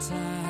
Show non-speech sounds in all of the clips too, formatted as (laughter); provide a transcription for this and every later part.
time.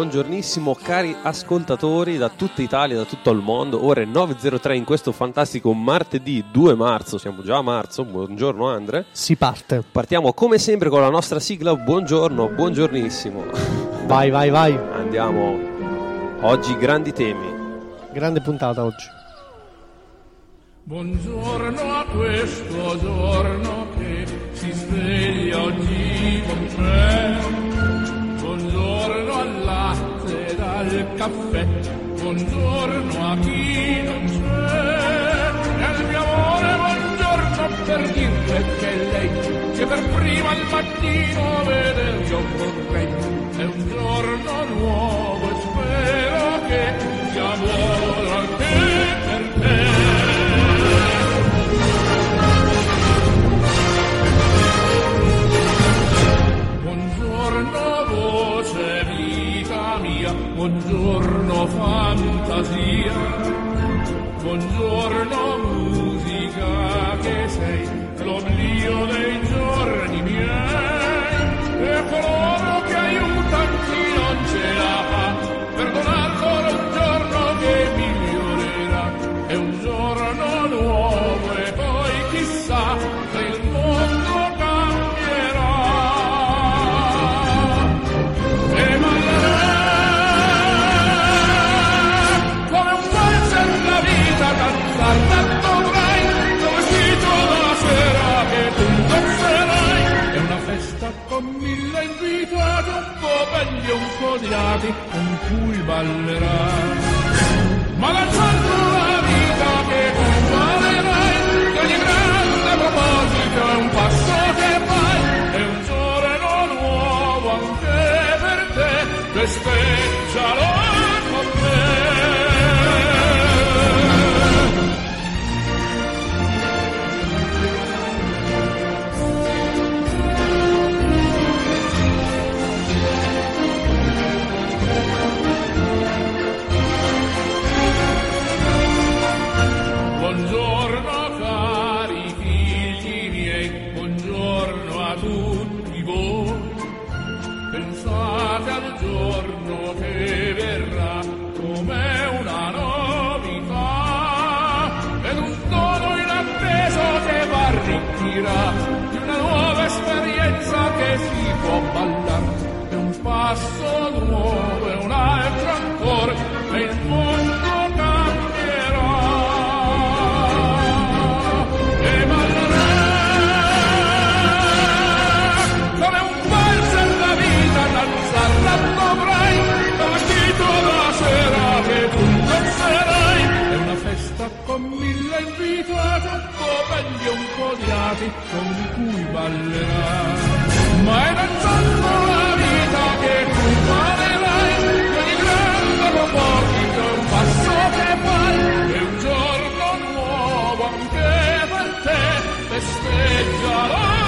Buongiornissimo cari ascoltatori da tutta Italia, da tutto il mondo, ore 9.03 in questo fantastico martedì 2 marzo, siamo già a marzo, buongiorno Andre. Si parte. Partiamo come sempre con la nostra sigla, buongiorno, buongiornissimo. Vai, vai, vai. Andiamo. Oggi grandi temi. Grande puntata oggi. Buongiorno a questo giorno che si sveglia oggi con cielo al caffè, buongiorno a chi non c'è, e al mio amore buongiorno per dirle che lei, che per prima al mattino vede io vorrei, è un giorno nuovo e spero che buongiorno fantasia, buongiorno musica. odiati con cui ballerà. Ma lanciando la vita che tu valerai, che ogni grande proposito è un passo che fai, è un giorno nuovo anche per te, festeggialo. Odiati, con cui ballerai. Ma è danzando la vita che tu farerai, ogni grande proposito un passo che fai, e un giorno nuovo anche per te festeggerà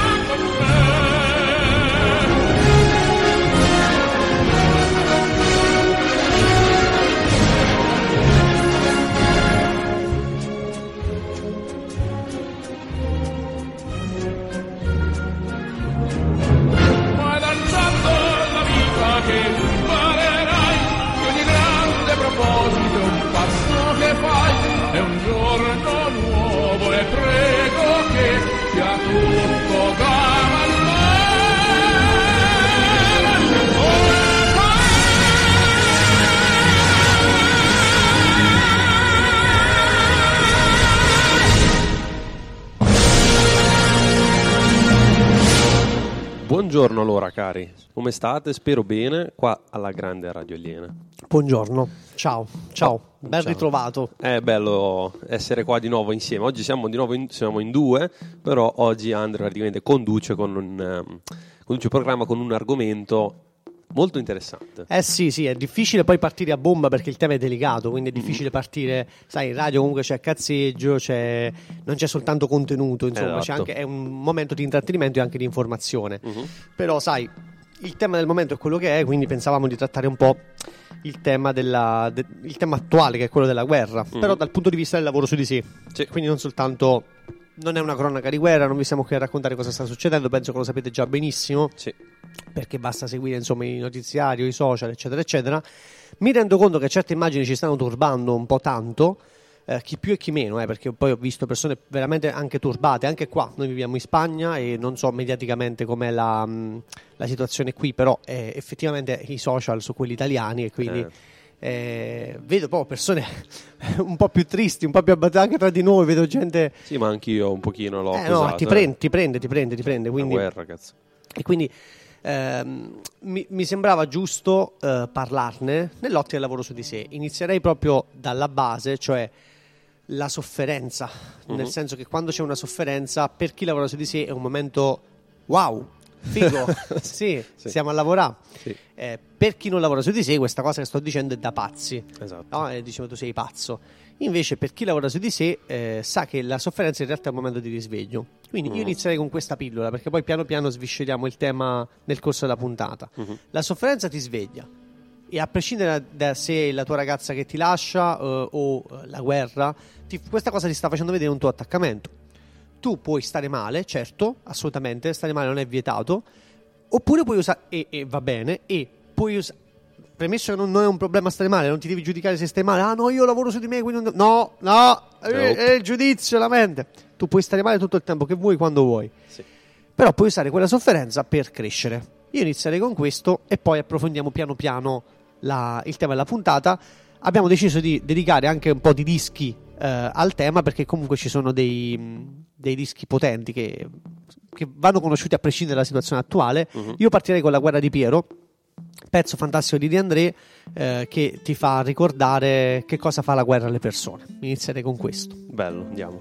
Buongiorno allora cari, come state? Spero bene, qua alla grande Radio Aliena. Buongiorno, ciao, ciao, ben Ciao. ritrovato. È bello essere qua di nuovo insieme. Oggi siamo di nuovo in, siamo in due, però oggi Andrea praticamente conduce, con un, ehm, conduce il programma con un argomento molto interessante. Eh sì, sì, è difficile poi partire a bomba perché il tema è delicato, quindi è difficile partire, sai, in radio comunque c'è cazzeggio, c'è, non c'è soltanto contenuto, insomma, c'è Esatto. anche, è un momento di intrattenimento e anche di informazione. Mhm. Però sai, il tema del momento è quello che è, quindi pensavamo di trattare un po' il tema, della, de- il tema attuale che è quello della guerra, però dal punto di vista del lavoro su di sé. Sì. Quindi non soltanto... Non è una cronaca di guerra, non vi siamo qui a raccontare cosa sta succedendo, penso che lo sapete già benissimo Sì. Perché basta seguire insomma i notiziari, i social, eccetera, eccetera. Mi rendo conto che certe immagini ci stanno turbando un po' tanto, eh, chi più e chi meno, eh, perché poi ho visto persone veramente anche turbate, anche qua, noi viviamo in Spagna e non so mediaticamente com'è la, mh, la situazione qui, però eh, effettivamente i social sono quelli italiani e quindi... Eh. eh, vedo proprio persone (laughs) un po' più tristi, un po' più abbattute anche tra di noi. Vedo gente. Sì, ma anch'io un pochino l'ho Eh, no, ti, prende, ti prende, ti prende, ti prende. Quindi, guerra, cazzo. e quindi ehm, mi, mi sembrava giusto eh, parlarne nell'ottica del lavoro su di sé. Inizierei proprio dalla base, cioè la sofferenza, Mhm. nel senso che quando c'è una sofferenza, per chi lavora su di sé è un momento wow, figo, (laughs) sì, Sì. siamo a lavorare. Sì, Eh, per chi non lavora su di sé, questa cosa che sto dicendo è da pazzi. esatto. No? Dicevo tu sei pazzo. Invece, per chi lavora su di sé, eh, sa che la sofferenza in realtà è un momento di risveglio. Quindi io Mm. inizierei con questa pillola, perché poi piano piano svisceriamo il tema nel corso della puntata. Mhm. La sofferenza ti sveglia. E a prescindere da, se la tua ragazza che ti lascia eh, o eh, la guerra, ti- questa cosa ti sta facendo vedere un tuo attaccamento. Tu puoi stare male, certo, assolutamente, stare male non è vietato, oppure puoi usare, e, e va bene, e puoi usare, premesso che non, non è un problema stare male, non ti devi giudicare se stai male, ah no, io lavoro su di me, quindi non- no, no, è, è il giudizio, la mente. Tu puoi stare male tutto il tempo che vuoi, quando vuoi, Sì. però puoi usare quella sofferenza per crescere. Io inizierei con questo e poi approfondiamo piano piano la- il tema della puntata. Abbiamo deciso di dedicare anche un po' di dischi eh, al tema perché comunque ci sono dei, dei dischi potenti che, che vanno conosciuti a prescindere dalla situazione attuale. Mhm. Io partirei con La guerra di Piero, pezzo fantastico di De André eh, che ti fa ricordare che cosa fa la guerra alle persone. Inizierei con questo. Bello, andiamo.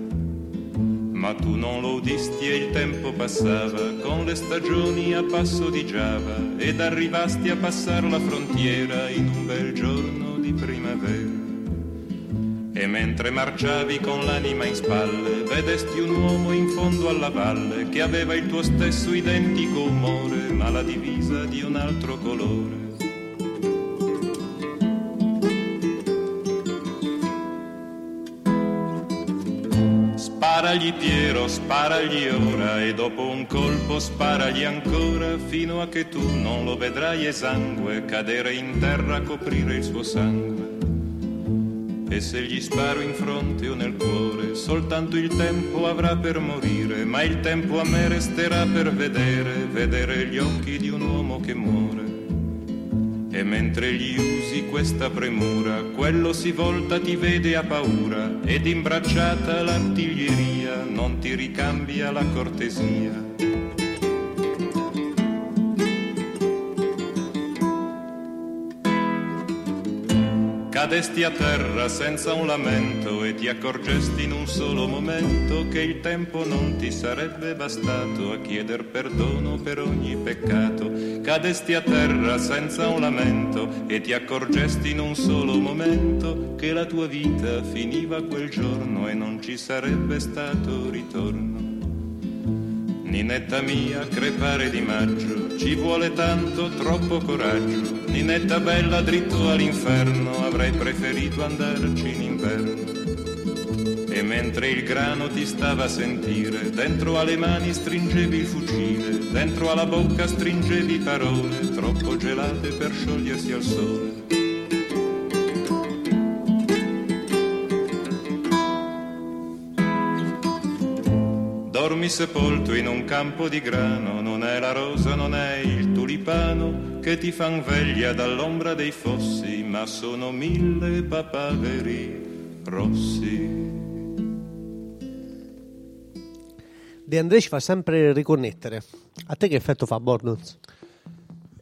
Ma tu non lo udisti e il tempo passava con le stagioni a passo di Giava ed arrivasti a passare la frontiera in un bel giorno di primavera. E mentre marciavi con l'anima in spalle, vedesti un uomo in fondo alla valle che aveva il tuo stesso identico umore, ma la divisa di un altro colore. Sparagli Piero, sparagli ora e dopo un colpo sparagli ancora fino a che tu non lo vedrai esangue cadere in terra a coprire il suo sangue. E se gli sparo in fronte o nel cuore, soltanto il tempo avrà per morire, ma il tempo a me resterà per vedere, vedere gli occhi di un uomo che muore. E mentre gli usi questa premura, quello si volta, ti vede a paura, ed imbracciata l'artiglieria non ti ricambia la cortesia. Cadesti a terra senza un lamento e ti accorgesti in un solo momento che il tempo non ti sarebbe bastato a chieder perdono per ogni peccato. Cadesti a terra senza un lamento e ti accorgesti in un solo momento che la tua vita finiva quel giorno e non ci sarebbe stato ritorno. Ninetta mia, crepare di maggio, ci vuole tanto, troppo coraggio. Ninetta bella, dritto all'inferno, avrei preferito andarci in inverno. E mentre il grano ti stava a sentire, dentro alle mani stringevi il fucile, dentro alla bocca stringevi parole, troppo gelate per sciogliersi al sole. Sepolto in un campo di grano, non è la rosa, non è il tulipano che ti fan veglia dall'ombra dei fossi, ma sono mille papaveri rossi. De André ci fa sempre riconnettere. A te che effetto fa Bordons?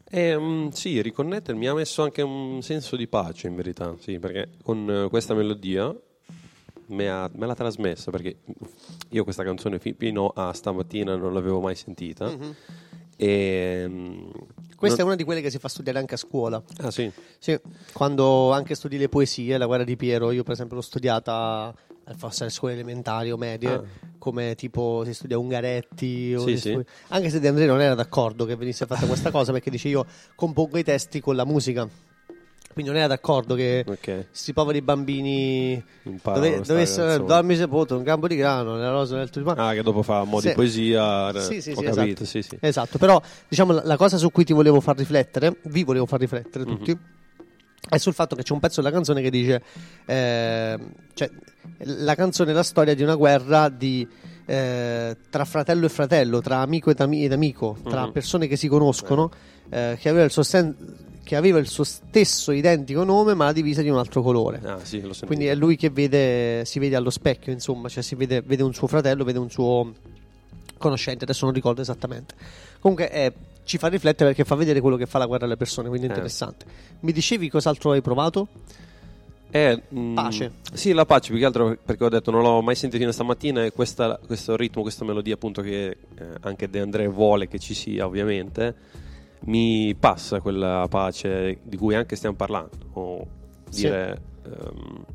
Eh, mm, sì, riconnettere mi ha messo anche un senso di pace in verità, sì, perché con eh, questa melodia me, ha- me l'ha trasmessa, perché io questa canzone fi- fino a stamattina non l'avevo mai sentita. E, mm, Questa è non- una di quelle che si fa studiare anche a scuola. Ah sì, Sì, quando anche studi le poesie, la guerra di Piero, io per esempio l'ho studiata eh, forse alle scuole elementari o medie, Ah. come tipo si studia Ungaretti. Sì, sì. studia- Anche se De André non era d'accordo che venisse fatta questa cosa perché dice io compongo i testi con la musica. Quindi non era d'accordo che ok. questi poveri bambini dove, dovessero dormi sepolto un campo di grano, nella rosa del tulipano. Ah, che dopo fa un mo' Sì. di poesia, eh, Sì, sì, ho sì, capito, esatto. sì, sì. Esatto, però diciamo la, la cosa su cui ti volevo far riflettere, vi volevo far riflettere Mhm. tutti, è sul fatto che c'è un pezzo della canzone che dice, eh, cioè, la canzone è la storia di una guerra di, eh, tra fratello e fratello, tra amico ed, ami- ed amico, tra Mhm. persone che si conoscono, eh, che, aveva il suo sen- che aveva il suo stesso identico nome ma la divisa di un altro colore. Ah, sì. Quindi è lui che vede, si vede allo specchio, insomma, cioè si vede, vede un suo fratello, vede un suo conoscente, adesso non ricordo esattamente. Comunque eh, ci fa riflettere perché fa vedere quello che fa la guerra alle persone, quindi è Eh. interessante. Mi dicevi cos'altro hai provato? Eh, mm, Pace. Sì, la pace, più che altro perché ho detto non l'ho mai sentito fino stamattina e questa- questo ritmo, questa melodia appunto che eh, anche De André vuole che ci sia ovviamente, mi passa quella pace di cui anche stiamo parlando. O Sì. dire... ehm,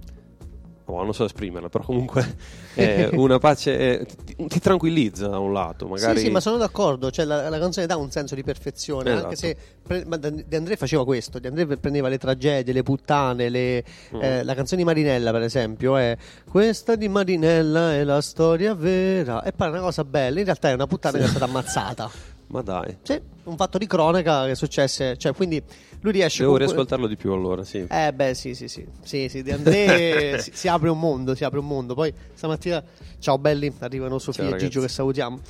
oh, non so esprimerla, però comunque è una pace eh, ti, ti tranquillizza da un lato, magari... Sì, sì, ma sono d'accordo. Cioè, la, la canzone dà un senso di perfezione. Esatto. Anche se pre- De André faceva questo: De André prendeva le tragedie, le puttane, le- Mm. eh, la canzone di Marinella, per esempio, è questa di Marinella è la storia vera. E è una cosa bella. In realtà è una puttana che è stata ammazzata. (laughs) Ma dai, Sì, un fatto di cronaca che successe. Cioè, quindi lui riesce devo con que- riascoltarlo di più allora, sì. Eh beh sì sì sì Sì sì De André (laughs) si, si apre un mondo Si apre un mondo Poi stamattina Ciao belli Arrivano Sofia Ciao, e Gigio che salutiamo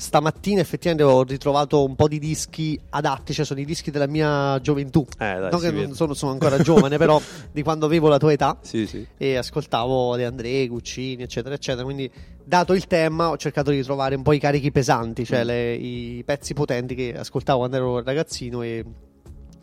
Stamattina effettivamente ho ritrovato un po' di dischi adatti Cioè sono i dischi della mia gioventù Eh, dai, Non che non sono, sono ancora giovane Però (laughs) di quando avevo la tua età Sì, sì. e ascoltavo De André, Guccini, eccetera, eccetera. Quindi, dato il tema, ho cercato di trovare un po' i carichi pesanti, Mm. cioè le- i pezzi potenti che ascoltavo quando ero ragazzino e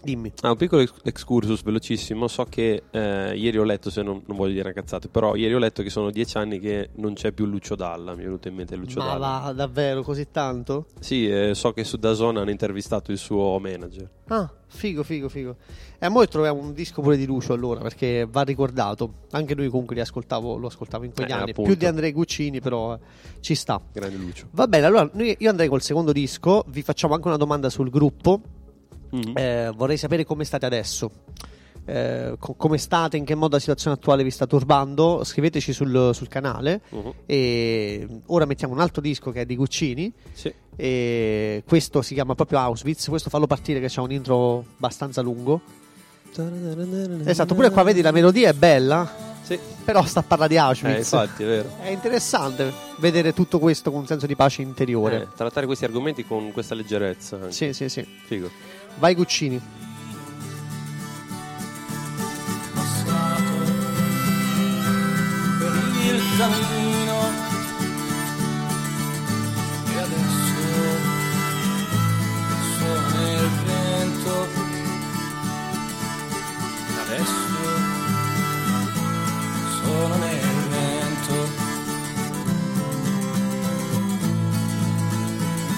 Dimmi. Ah, un piccolo ex- excursus velocissimo. So che eh, ieri ho letto, se non, non voglio dire una cazzata, però ieri ho letto che sono dieci anni che non c'è più Lucio Dalla. Mi è venuto in mente Lucio Ma Dalla. va, davvero così tanto? Sì, eh, so che su Dazon hanno intervistato il suo manager. Ah, figo, figo, figo. E a noi troviamo un disco pure di Lucio allora, perché va ricordato. Anche lui comunque li ascoltavo, lo ascoltavo in quegli Eh, anni. appunto. Più di Andrei Guccini, però eh, ci sta. Grande Lucio. Va bene, allora noi- io andrei col secondo disco. Vi facciamo anche una domanda sul gruppo. Mhm. Eh, vorrei sapere come state adesso. Eh, co- come state, in che modo la situazione attuale vi sta turbando? Scriveteci sul, sul canale. Mhm. E ora mettiamo un altro disco che è di Guccini. Sì. E questo si chiama proprio Auschwitz. Questo fallo partire che c'ha un intro abbastanza lungo. Esatto, pure qua vedi la melodia è bella, Sì. però sta a parlare di Eh, Auschwitz. infatti, è vero. È interessante vedere tutto questo con un senso di pace interiore. Eh, trattare questi argomenti con questa leggerezza. anche. Sì, sì, sì. Figo. Vai Guccini. il e adesso sono nel vento. Adesso sono nel vento.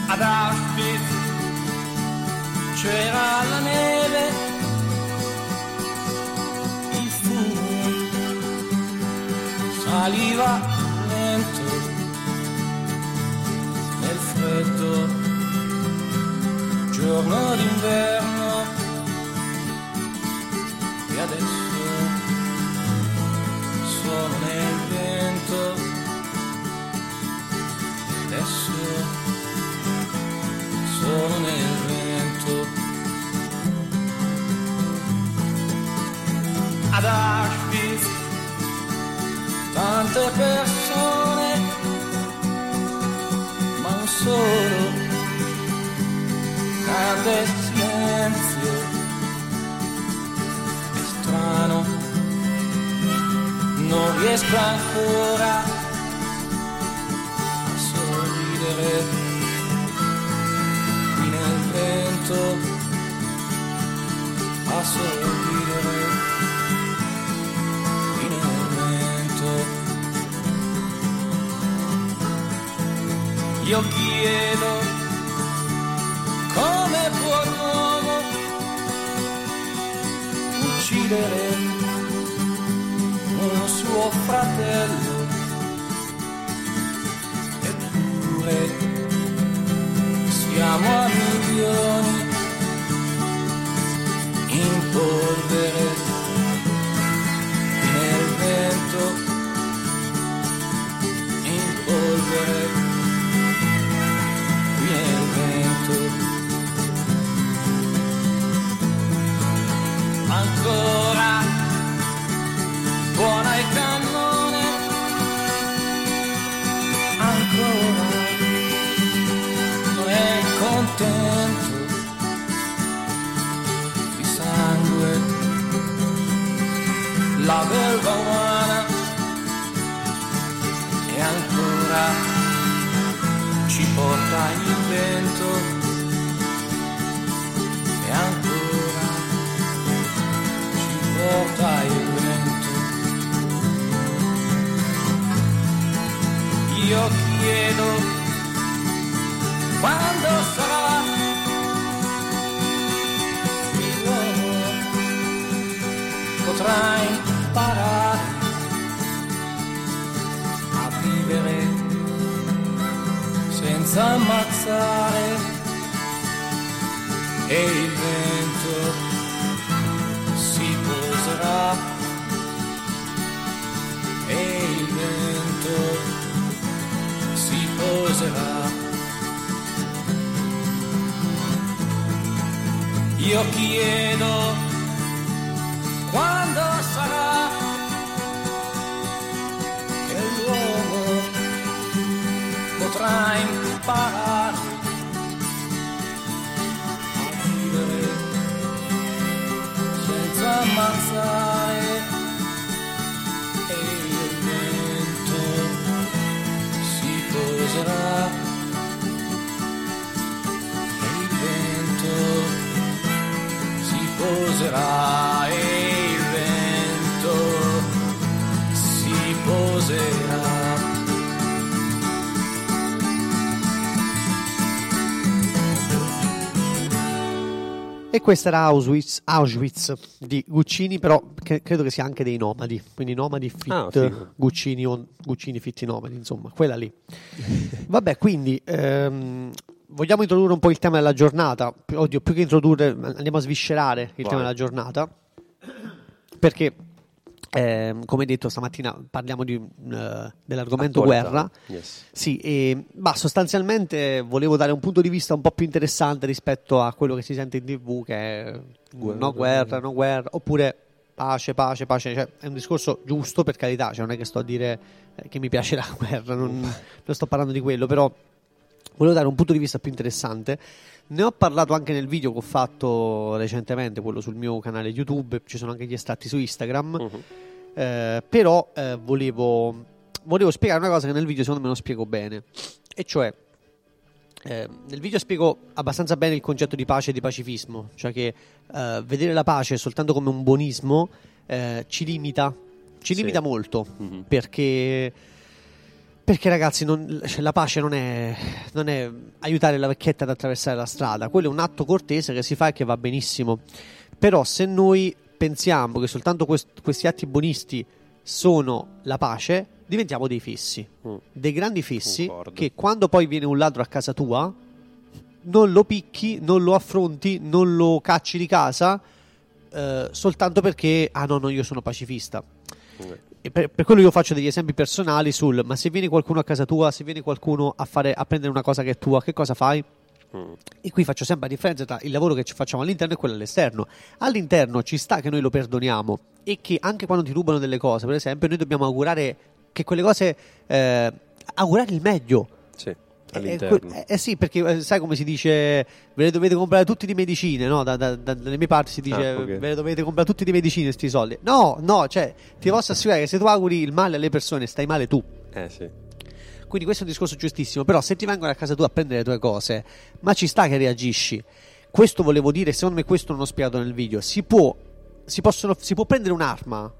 Ad Auschwitz c'era la neve. Il fumo saliva lento nel freddo E questa era Auschwitz, Auschwitz di Guccini, però che- credo che sia anche dei nomadi, quindi nomadi fit Ah, figo. Guccini o Guccini fitti nomadi, insomma, quella lì. (laughs) Vabbè, quindi ehm, vogliamo introdurre un po' il tema della giornata. Oddio, più che introdurre, andiamo a sviscerare il Vai. tema della giornata. Perché, ehm, come detto stamattina, parliamo di, eh, dell'argomento Attualità. guerra. Yes. Sì, e, ma sostanzialmente volevo dare un punto di vista un po' più interessante rispetto a quello che si sente in tv, che è Guerra. no guerra, no guerra, oppure pace, pace, pace. Cioè, è un discorso giusto per carità, cioè, non è che sto a dire eh, che mi piace (laughs) la guerra, non, non sto parlando di quello, però volevo dare un punto di vista più interessante. Ne ho parlato anche nel video che ho fatto recentemente, quello sul mio canale YouTube, ci sono anche gli estratti su Instagram. Mhm. Eh, però eh, volevo, volevo spiegare una cosa che nel video secondo me non spiego bene. E cioè, eh, nel video spiego abbastanza bene il concetto di pace e di pacifismo, cioè che eh, vedere la pace soltanto come un buonismo eh, ci limita, ci Sì. limita molto, Mhm. perché, perché ragazzi non- cioè, la pace non è, non è aiutare la vecchietta ad attraversare la strada, quello è un atto cortese che si fa e che va benissimo, però se noi pensiamo che soltanto quest- questi atti buonisti sono la pace, diventiamo dei fissi, Mm. dei grandi fissi Concordo. che quando poi viene un ladro a casa tua non lo picchi, non lo affronti, non lo cacci di casa eh, soltanto perché ah no, no, io sono pacifista. Eh. Per, per quello io faccio degli esempi personali sul ma se viene qualcuno a casa tua, se viene qualcuno a, fare, a prendere una cosa che è tua, che cosa fai? Mm. E qui faccio sempre la differenza tra il lavoro che ci facciamo all'interno e quello all'esterno. All'interno ci sta che noi lo perdoniamo e che anche quando ti rubano delle cose, per esempio, noi dobbiamo augurare che quelle cose eh, augurare il meglio. Eh, all'interno. que- eh, sì, perché eh, sai come si dice, ve le dovete comprare tutti di medicine, no? Da- da- da- dalle mie parti si dice, Ah, ok. ve le dovete comprare tutti di medicine sti soldi. No, no, cioè, ti posso assicurare che se tu auguri il male alle persone, stai male tu. Eh sì. Quindi questo è un discorso giustissimo, però se ti vengono a casa tua a prendere le tue cose, ma ci sta che reagisci. Questo volevo dire, secondo me questo non ho spiegato nel video, si può, si possono- si può prendere un'arma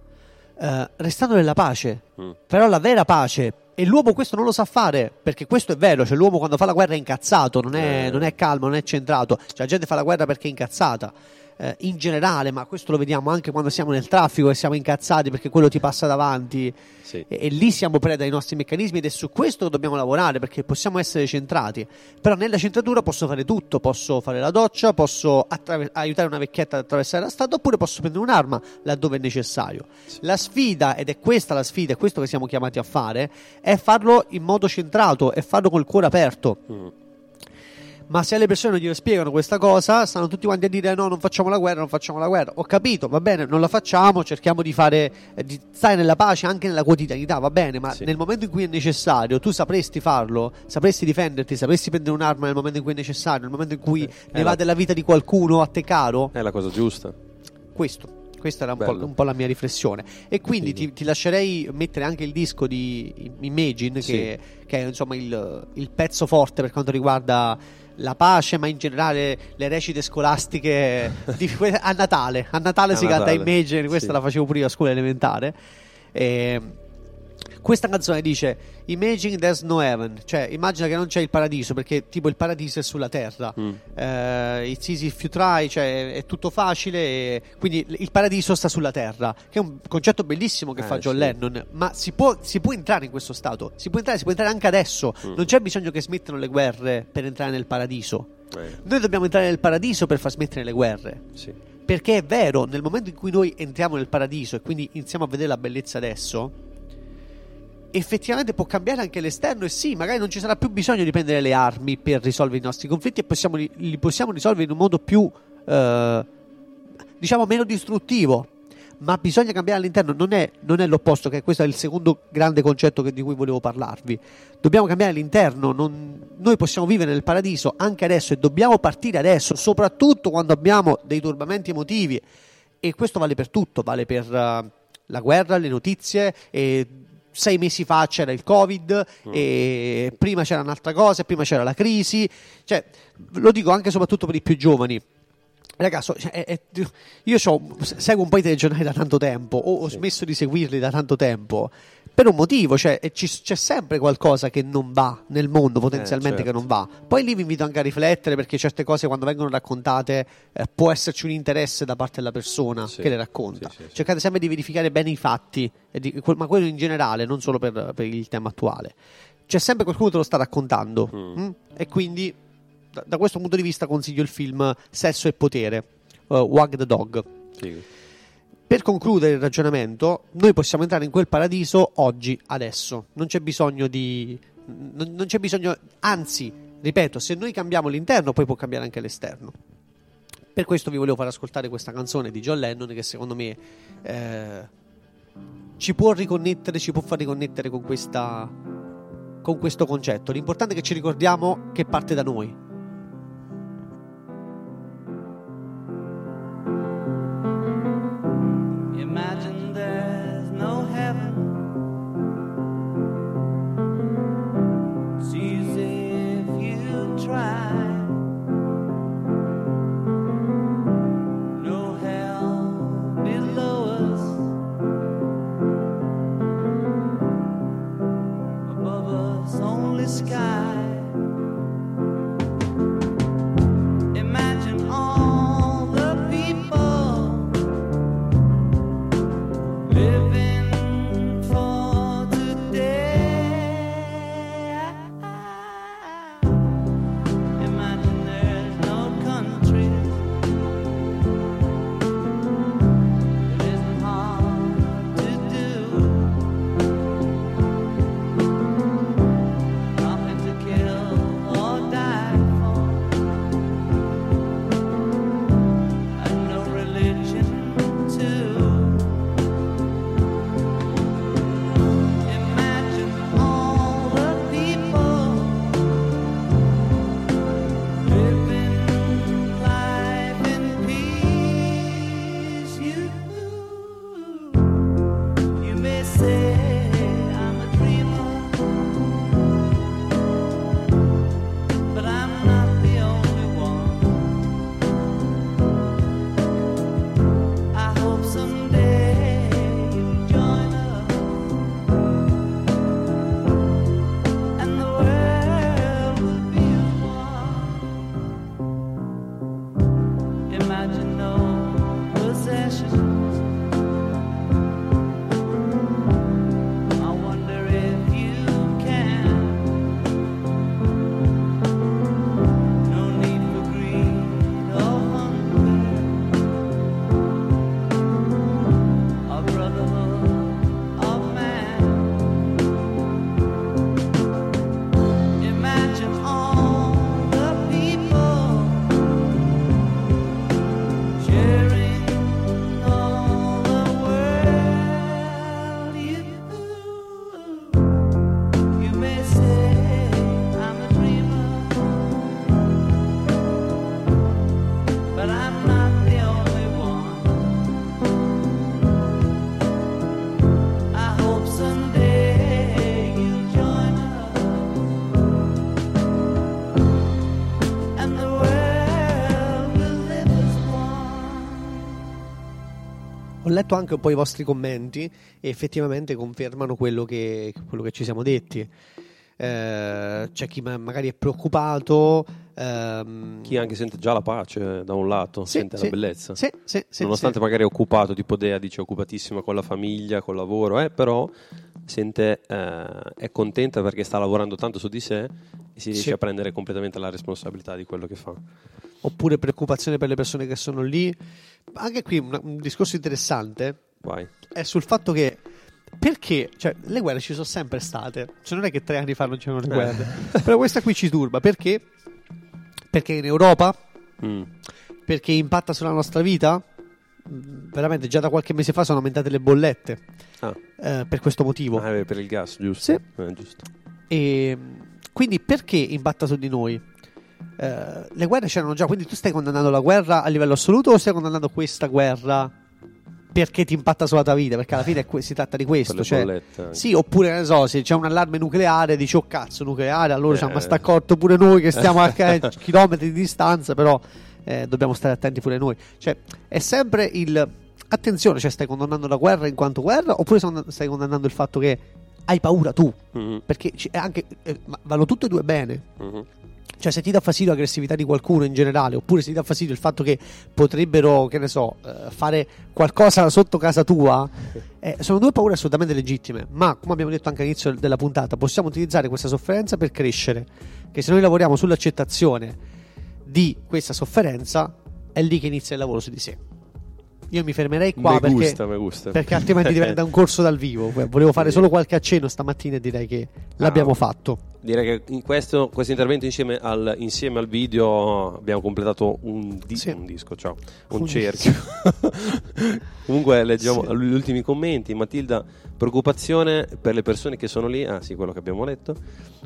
eh, restando nella pace, Mm. però la vera pace, e l'uomo questo non lo sa fare, perché questo è vero, cioè l'uomo quando fa la guerra è incazzato, non è, Eh. non è calmo, non è centrato, cioè la gente fa la guerra perché è incazzata. Eh, in generale, ma questo lo vediamo anche quando siamo nel traffico e siamo incazzati perché quello ti passa davanti Sì. e, e lì siamo preda ai nostri meccanismi ed è su questo che dobbiamo lavorare perché possiamo essere centrati. Però nella centratura posso fare tutto, posso fare la doccia, posso attraver- aiutare una vecchietta ad attraversare la strada oppure posso prendere un'arma laddove è necessario. La sfida, ed è questa la sfida, è questo che siamo chiamati a fare, è farlo in modo centrato e farlo col cuore aperto. Mm. Ma se alle persone non glielo spiegano questa cosa, stanno tutti quanti a dire no, non facciamo la guerra, non facciamo la guerra. Ho capito, va bene, non la facciamo, cerchiamo di fare eh, di stare nella pace anche nella quotidianità, va bene, ma Sì. nel momento in cui è necessario, tu sapresti farlo, sapresti difenderti, sapresti prendere un'arma nel momento in cui è necessario, nel momento in cui Eh, ne è va la- della vita di qualcuno a te caro, È la cosa giusta. questo. Questa era un po', un po' la mia riflessione. E quindi ti, ti lascerei mettere anche il disco di Imagine, Sì. che, che è insomma il, il pezzo forte per quanto riguarda la pace, ma in generale le recite scolastiche di (laughs) a Natale. A Natale A si canta Natale, Imagine, questa sì. la facevo pure io a scuola elementare. E questa canzone dice Imagine there's no heaven, cioè immagina che non c'è il paradiso, perché tipo il paradiso è sulla terra. Mm. Eh, it's easy if you try, cioè è tutto facile, e quindi il paradiso sta sulla terra, che è un concetto bellissimo che Eh, fa John sì. Lennon, ma si può, si può entrare in questo stato, si può entrare, si può entrare anche adesso, Mm. non c'è bisogno che smettano le guerre per entrare nel paradiso. Eh, Noi dobbiamo entrare nel paradiso per far smettere le guerre. sì. Perché è vero, nel momento in cui noi entriamo nel paradiso e quindi iniziamo a vedere la bellezza adesso, effettivamente può cambiare anche l'esterno e sì, magari non ci sarà più bisogno di prendere le armi per risolvere i nostri conflitti e possiamo, li, possiamo risolvere in un modo più, eh, diciamo, meno distruttivo. Ma bisogna cambiare all'interno, non è, non è l'opposto, che questo è il secondo grande concetto che- di cui volevo parlarvi. Dobbiamo cambiare all'interno, non- noi possiamo vivere nel paradiso anche adesso e dobbiamo partire adesso, soprattutto quando abbiamo dei turbamenti emotivi. E questo vale per tutto, vale per eh, la guerra, le notizie. E sei mesi fa c'era il Covid, e prima c'era un'altra cosa, prima c'era la crisi. Cioè, lo dico anche e soprattutto per i più giovani. Ragazzi, cioè, è- io seguo un po' i telegiornali da tanto tempo, o ho smesso di seguirli da tanto tempo, per un motivo, cioè ci- c'è sempre qualcosa che non va nel mondo potenzialmente certo. che non va. Poi lì vi invito anche a riflettere perché certe cose quando vengono raccontate eh, può esserci un interesse da parte della persona Sì, che le racconta. sì, sì. Cercate sempre di verificare bene i fatti, di- ma quello in generale, non solo per, per il tema attuale. C'è sempre qualcuno che te lo sta raccontando Mm. mm? e quindi da, da questo punto di vista consiglio il film Sesso e Potere, uh, Wag the Dog. Sì. Per concludere il ragionamento, noi possiamo entrare in quel paradiso oggi, adesso. Non c'è bisogno di. Non, non c'è bisogno. Anzi, ripeto, se noi cambiamo l'interno, poi può cambiare anche l'esterno. Per questo vi volevo far ascoltare questa canzone di John Lennon che secondo me eh, ci può riconnettere, ci può far riconnettere con, questa, con questo concetto. L'importante è che ci ricordiamo che parte da noi. Letto anche un po' i vostri commenti e effettivamente confermano quello che, quello che ci siamo detti. Eh, c'è chi ma- magari è preoccupato. ehm, Chi anche sente già la pace da un lato, sì, sente sì, la bellezza. Sì, sì, sì, Nonostante magari è occupato, tipo Dea dice occupatissima con la famiglia, col lavoro, eh, però sente, eh, è contenta perché sta lavorando tanto su di sé e si riesce Sì. a prendere completamente la responsabilità di quello che fa. Oppure preoccupazione per le persone che sono lì. Anche qui un, un discorso interessante Vai. è sul fatto che perché cioè, le guerre ci sono sempre state, cioè, non è che tre anni fa non c'erano le guerre, però questa qui ci turba perché? Perché in Europa, Mm. perché impatta sulla nostra vita. Mm, Veramente già da qualche mese fa sono aumentate le bollette Ah, eh, per questo motivo. ah, eh, per il gas, giusto? Sì. Eh, giusto. E quindi perché impatta su di noi? Eh, le guerre c'erano già, quindi tu stai condannando la guerra a livello assoluto o stai condannando questa guerra perché ti impatta sulla tua vita? Perché alla fine que- si tratta di questo. Cioè, sì, oppure ne so, se c'è un allarme nucleare, dici oh cazzo, nucleare, allora Eh. ma sta accorto pure noi che stiamo a (laughs) chilometri di distanza, però eh, dobbiamo stare attenti pure noi. Cioè, è sempre il attenzione, cioè stai condannando la guerra in quanto guerra oppure stai condannando il fatto che hai paura tu? Mhm, Perché anche eh, vanno tutte e due bene. mhm. Cioè, se ti dà fastidio l'aggressività di qualcuno in generale, oppure se ti dà fastidio il fatto che potrebbero, che ne so, eh, fare qualcosa sotto casa tua, (laughs) eh, sono due paure assolutamente legittime. Ma, come abbiamo detto anche all'inizio della puntata, possiamo utilizzare questa sofferenza per crescere. Che se noi lavoriamo sull'accettazione di questa sofferenza, è lì che inizia il lavoro su di sé. Io mi fermerei qua Me perché, gusta, me gusta. perché altrimenti diventa un corso dal vivo. (laughs) Volevo fare solo qualche accenno stamattina e direi che l'abbiamo Ah. fatto. Direi che in questo, questo intervento insieme al, insieme al video abbiamo completato un, di- Sì. un disco, ciao, un, Un cerchio. (laughs) Comunque leggiamo Sì. gli ultimi commenti. Matilda, preoccupazione per le persone che sono lì. Ah sì, quello che abbiamo letto.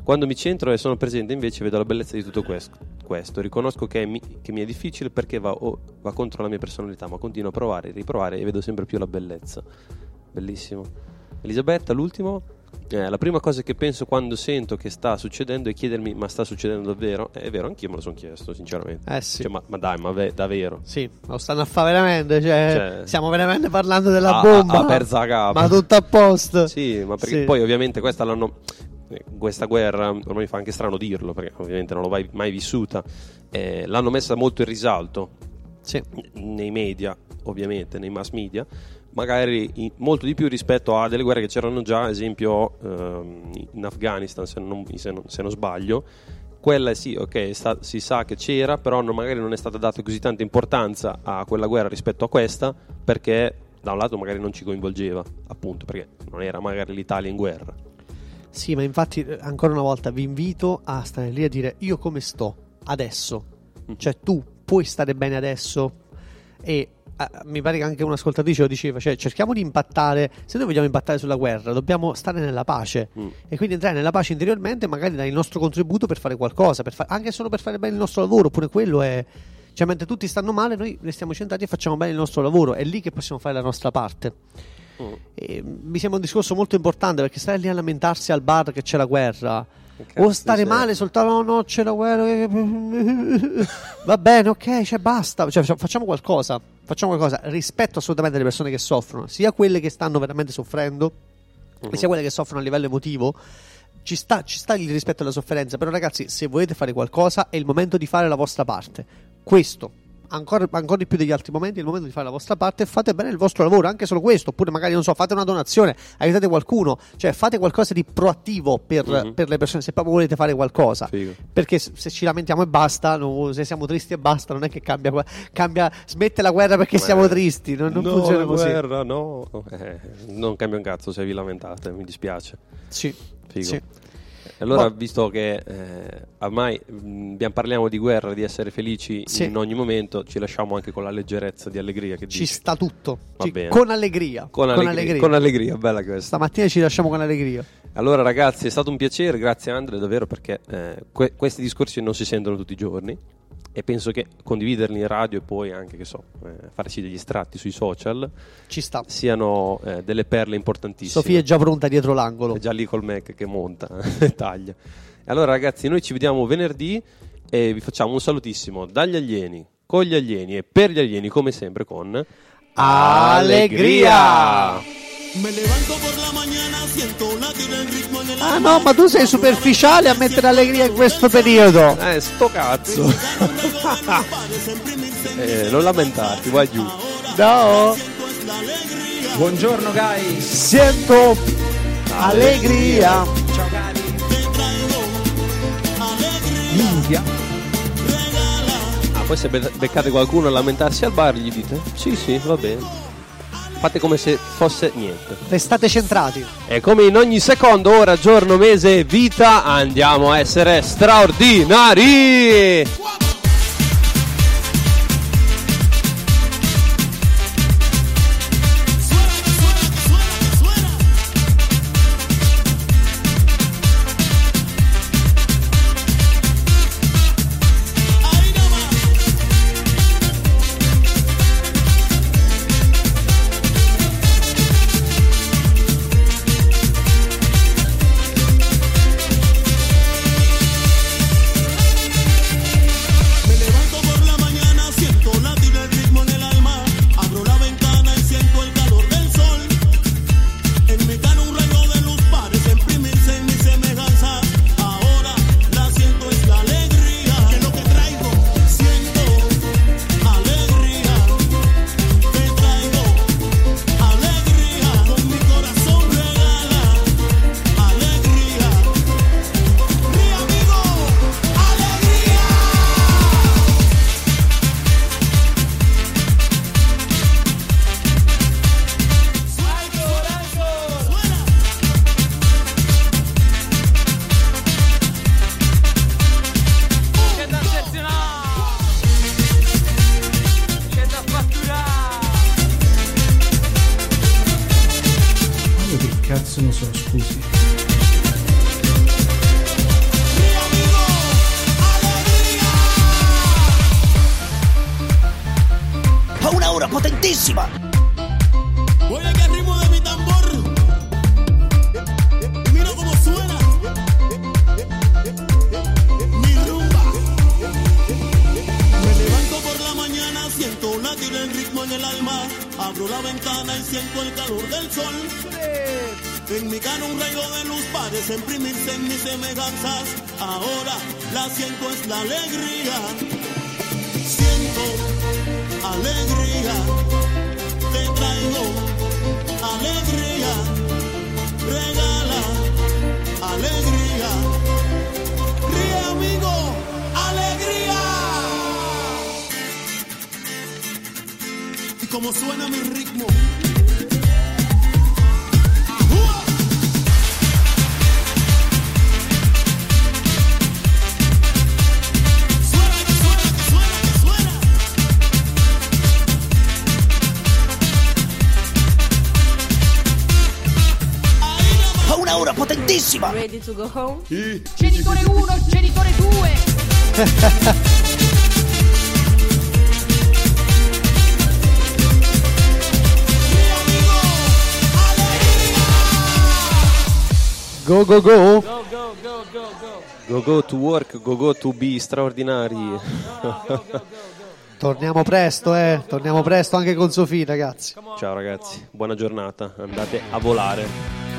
Quando mi centro e sono presente invece vedo la bellezza di tutto questo. questo. Riconosco che, mi, che mi è difficile perché va, o- va contro la mia personalità, ma continuo a provare, riprovare e vedo sempre più la bellezza. Bellissimo. Elisabetta, l'ultimo. Eh, la prima cosa che penso quando sento che sta succedendo è chiedermi: ma sta succedendo davvero? Eh, è vero, anch'io me lo sono chiesto, sinceramente. Eh sì. Cioè, ma, ma dai, ma ve- davvero? Sì, lo stanno a fare veramente. Cioè, Cioè- stiamo veramente parlando della Ah, bomba. ah, persa la capa. Ma tutto a posto. Sì, ma perché Sì. poi ovviamente questa l'hanno. eh, Questa guerra, ormai fa anche strano dirlo, perché ovviamente non l'ho mai, mai vissuta. eh, l'hanno messa molto in risalto Sì. nei media, ovviamente, nei mass media, magari in- molto di più rispetto a delle guerre che c'erano già, ad esempio ehm, in Afghanistan, se non, se non- se non sbaglio. Quella sì, ok, sta- si sa che c'era, però non- magari non è stata data così tanta importanza a quella guerra rispetto a questa, perché da un lato magari non ci coinvolgeva, appunto, perché non era magari l'Italia in guerra. Sì, ma infatti, eh, ancora una volta, vi invito a stare lì a dire io come sto adesso. Mm. Cioè, tu puoi stare bene adesso. E mi pare che anche un'ascoltatrice lo diceva. Cioè, cerchiamo di impattare. Se noi vogliamo impattare sulla guerra, dobbiamo stare nella pace. Mm. E quindi entrare nella pace interiormente, magari dare il nostro contributo per fare qualcosa, per fa- anche solo per fare bene il nostro lavoro. Oppure quello è. Cioè, mentre tutti stanno male, noi restiamo centrati e facciamo bene il nostro lavoro. È lì che possiamo fare la nostra parte. Mm. E mi sembra un discorso molto importante perché stare lì a lamentarsi al bar che c'è la guerra o stare male soltanto no, no c'è la guerra va bene ok cioè basta. Cioè, facciamo qualcosa facciamo qualcosa. Rispetto assolutamente alle persone che soffrono sia quelle che stanno veramente soffrendo Mhm. sia quelle che soffrono a livello emotivo ci sta, ci sta il rispetto alla sofferenza. Però ragazzi se volete fare qualcosa è il momento di fare la vostra parte. Questo ancora, ancora di più degli altri momenti il momento di fare la vostra parte e fate bene il vostro lavoro anche solo questo oppure magari non so fate una donazione aiutate qualcuno cioè fate qualcosa di proattivo per, Mhm. per le persone se proprio volete fare qualcosa Figo. perché se ci lamentiamo e basta no, se siamo tristi e basta non è che cambia, cambia smette la guerra perché siamo tristi non, non no, funziona così guerra, no. Eh, non cambia un cazzo se vi lamentate, mi dispiace. sì, Figo. sì. Allora, Ma- visto che eh, ormai mh, parliamo di guerra, di essere felici Sì. in ogni momento, ci lasciamo anche con la leggerezza di allegria che ci dici. sta tutto Va Ci- bene. con allegria Con, allegria, con allegria, bella questa. stamattina ci lasciamo con allegria Allora ragazzi, è stato un piacere, grazie Andre davvero perché eh, que- questi discorsi non si sentono tutti i giorni e penso che condividerli in radio e poi anche, che so, eh, farci degli estratti sui social ci sta siano eh, delle perle importantissime. Sofia è già pronta dietro l'angolo È già lì col Mac che monta (laughs) e taglia. Allora ragazzi, noi ci vediamo venerdì e vi facciamo un salutissimo dagli alieni, con gli alieni e per gli alieni come sempre con Allegria! Me levanto por la mañana, siento latir el ritmo el ah no ma tu sei superficiale a mettere allegria in questo periodo Eh, sto cazzo! (laughs) eh, non lamentarti, vai giù. no Buongiorno guys. Siento allegria. Ciao cari. Minchia. Ah, poi se be- beccate qualcuno a lamentarsi al bar, gli dite: Sì, sì, va bene. Fate come se fosse niente. Restate centrati. E come in ogni secondo, ora, giorno, mese, vita, andiamo a essere straordinari! そのその食事。una hora potentísima. Voy al ritmo de mi tambor. Mira cómo suena. Mi rumba. Me levanto por la mañana, siento un latir en ritmo en el alma. Abro la ventana y siento el calor del sol. En mi cara un rayo de luz parece imprimirse en mis semejanzas. Ahora la siento es la alegría. Siento alegría. Te traigo alegría. Regala alegría. Ríe amigo, alegría. Y como suena mi ritmo. Potentissima! Ready to go home? Genitore 1, genitore 2. Go go go. Go, go, go, go, go. Go go to work, go go to be straordinari. Torniamo presto, eh. Torniamo presto anche con Sofì, ragazzi. Ciao ragazzi, buona giornata, andate a volare.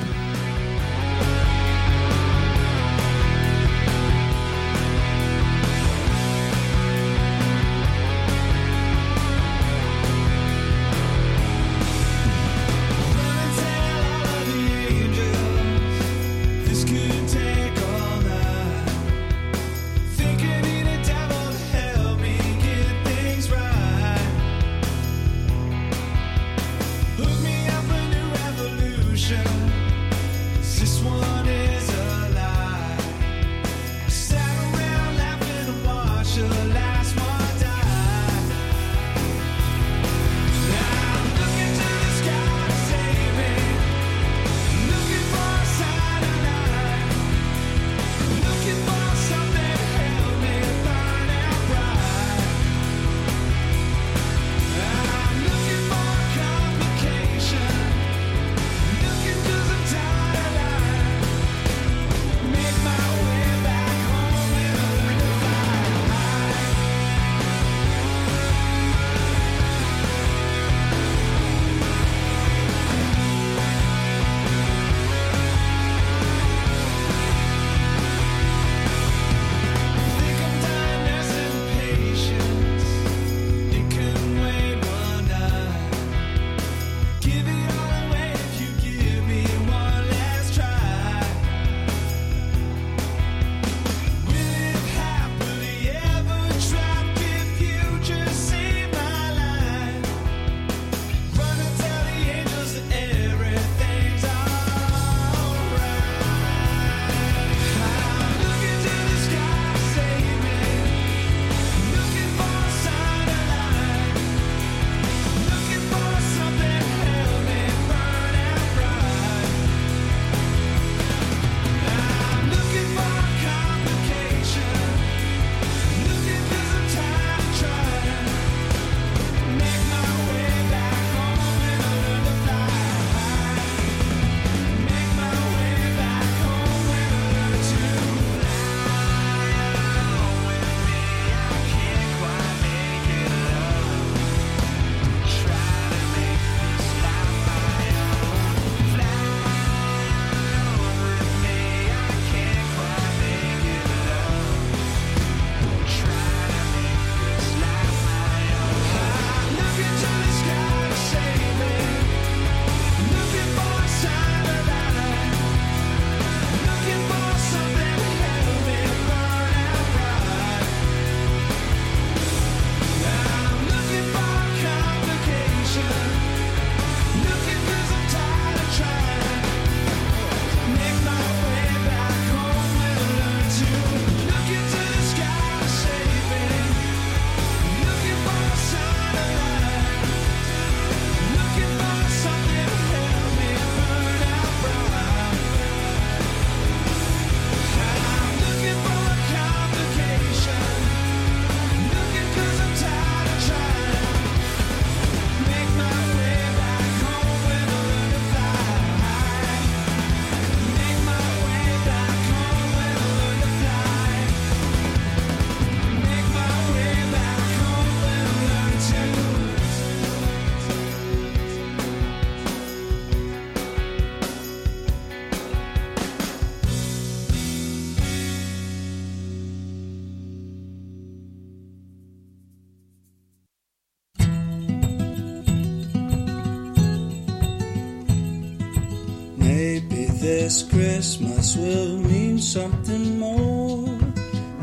this Christmas will mean something more.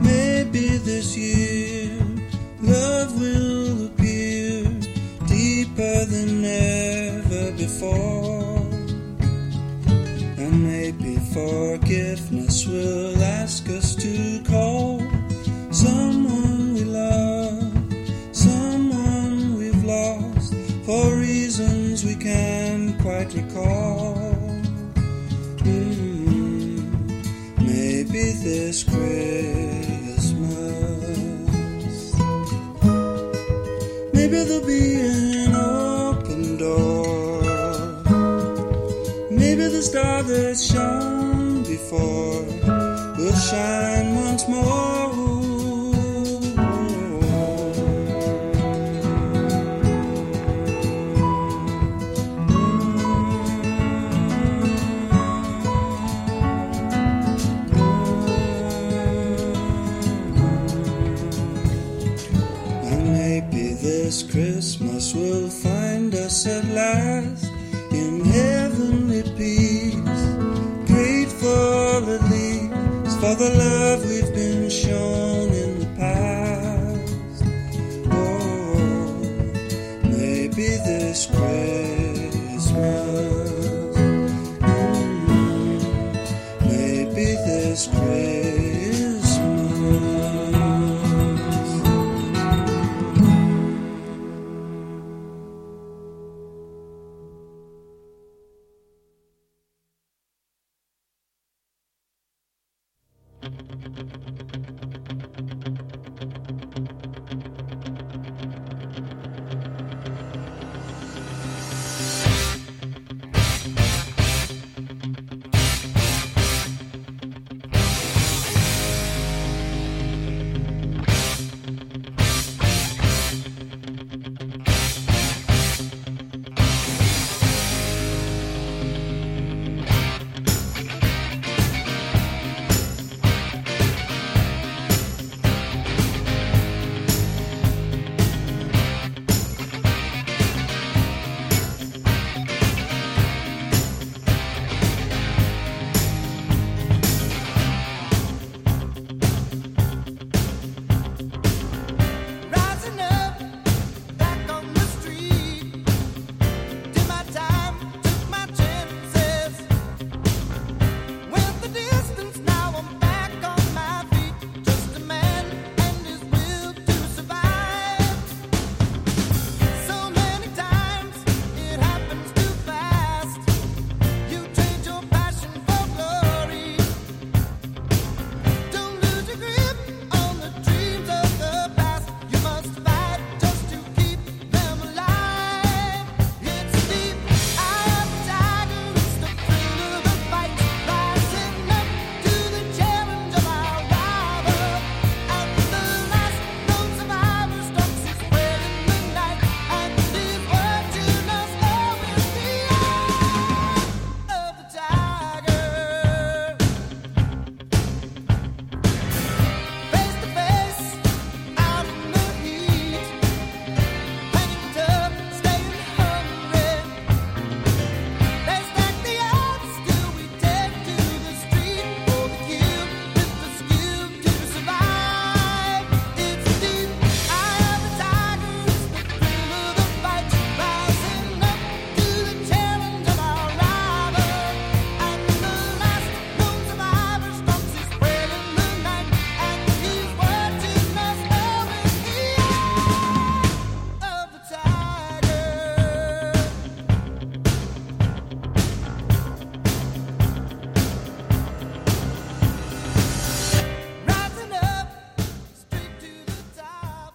Maybe this year love will appear deeper than ever before. And maybe forgiveness will ask us to call. shone before will shine.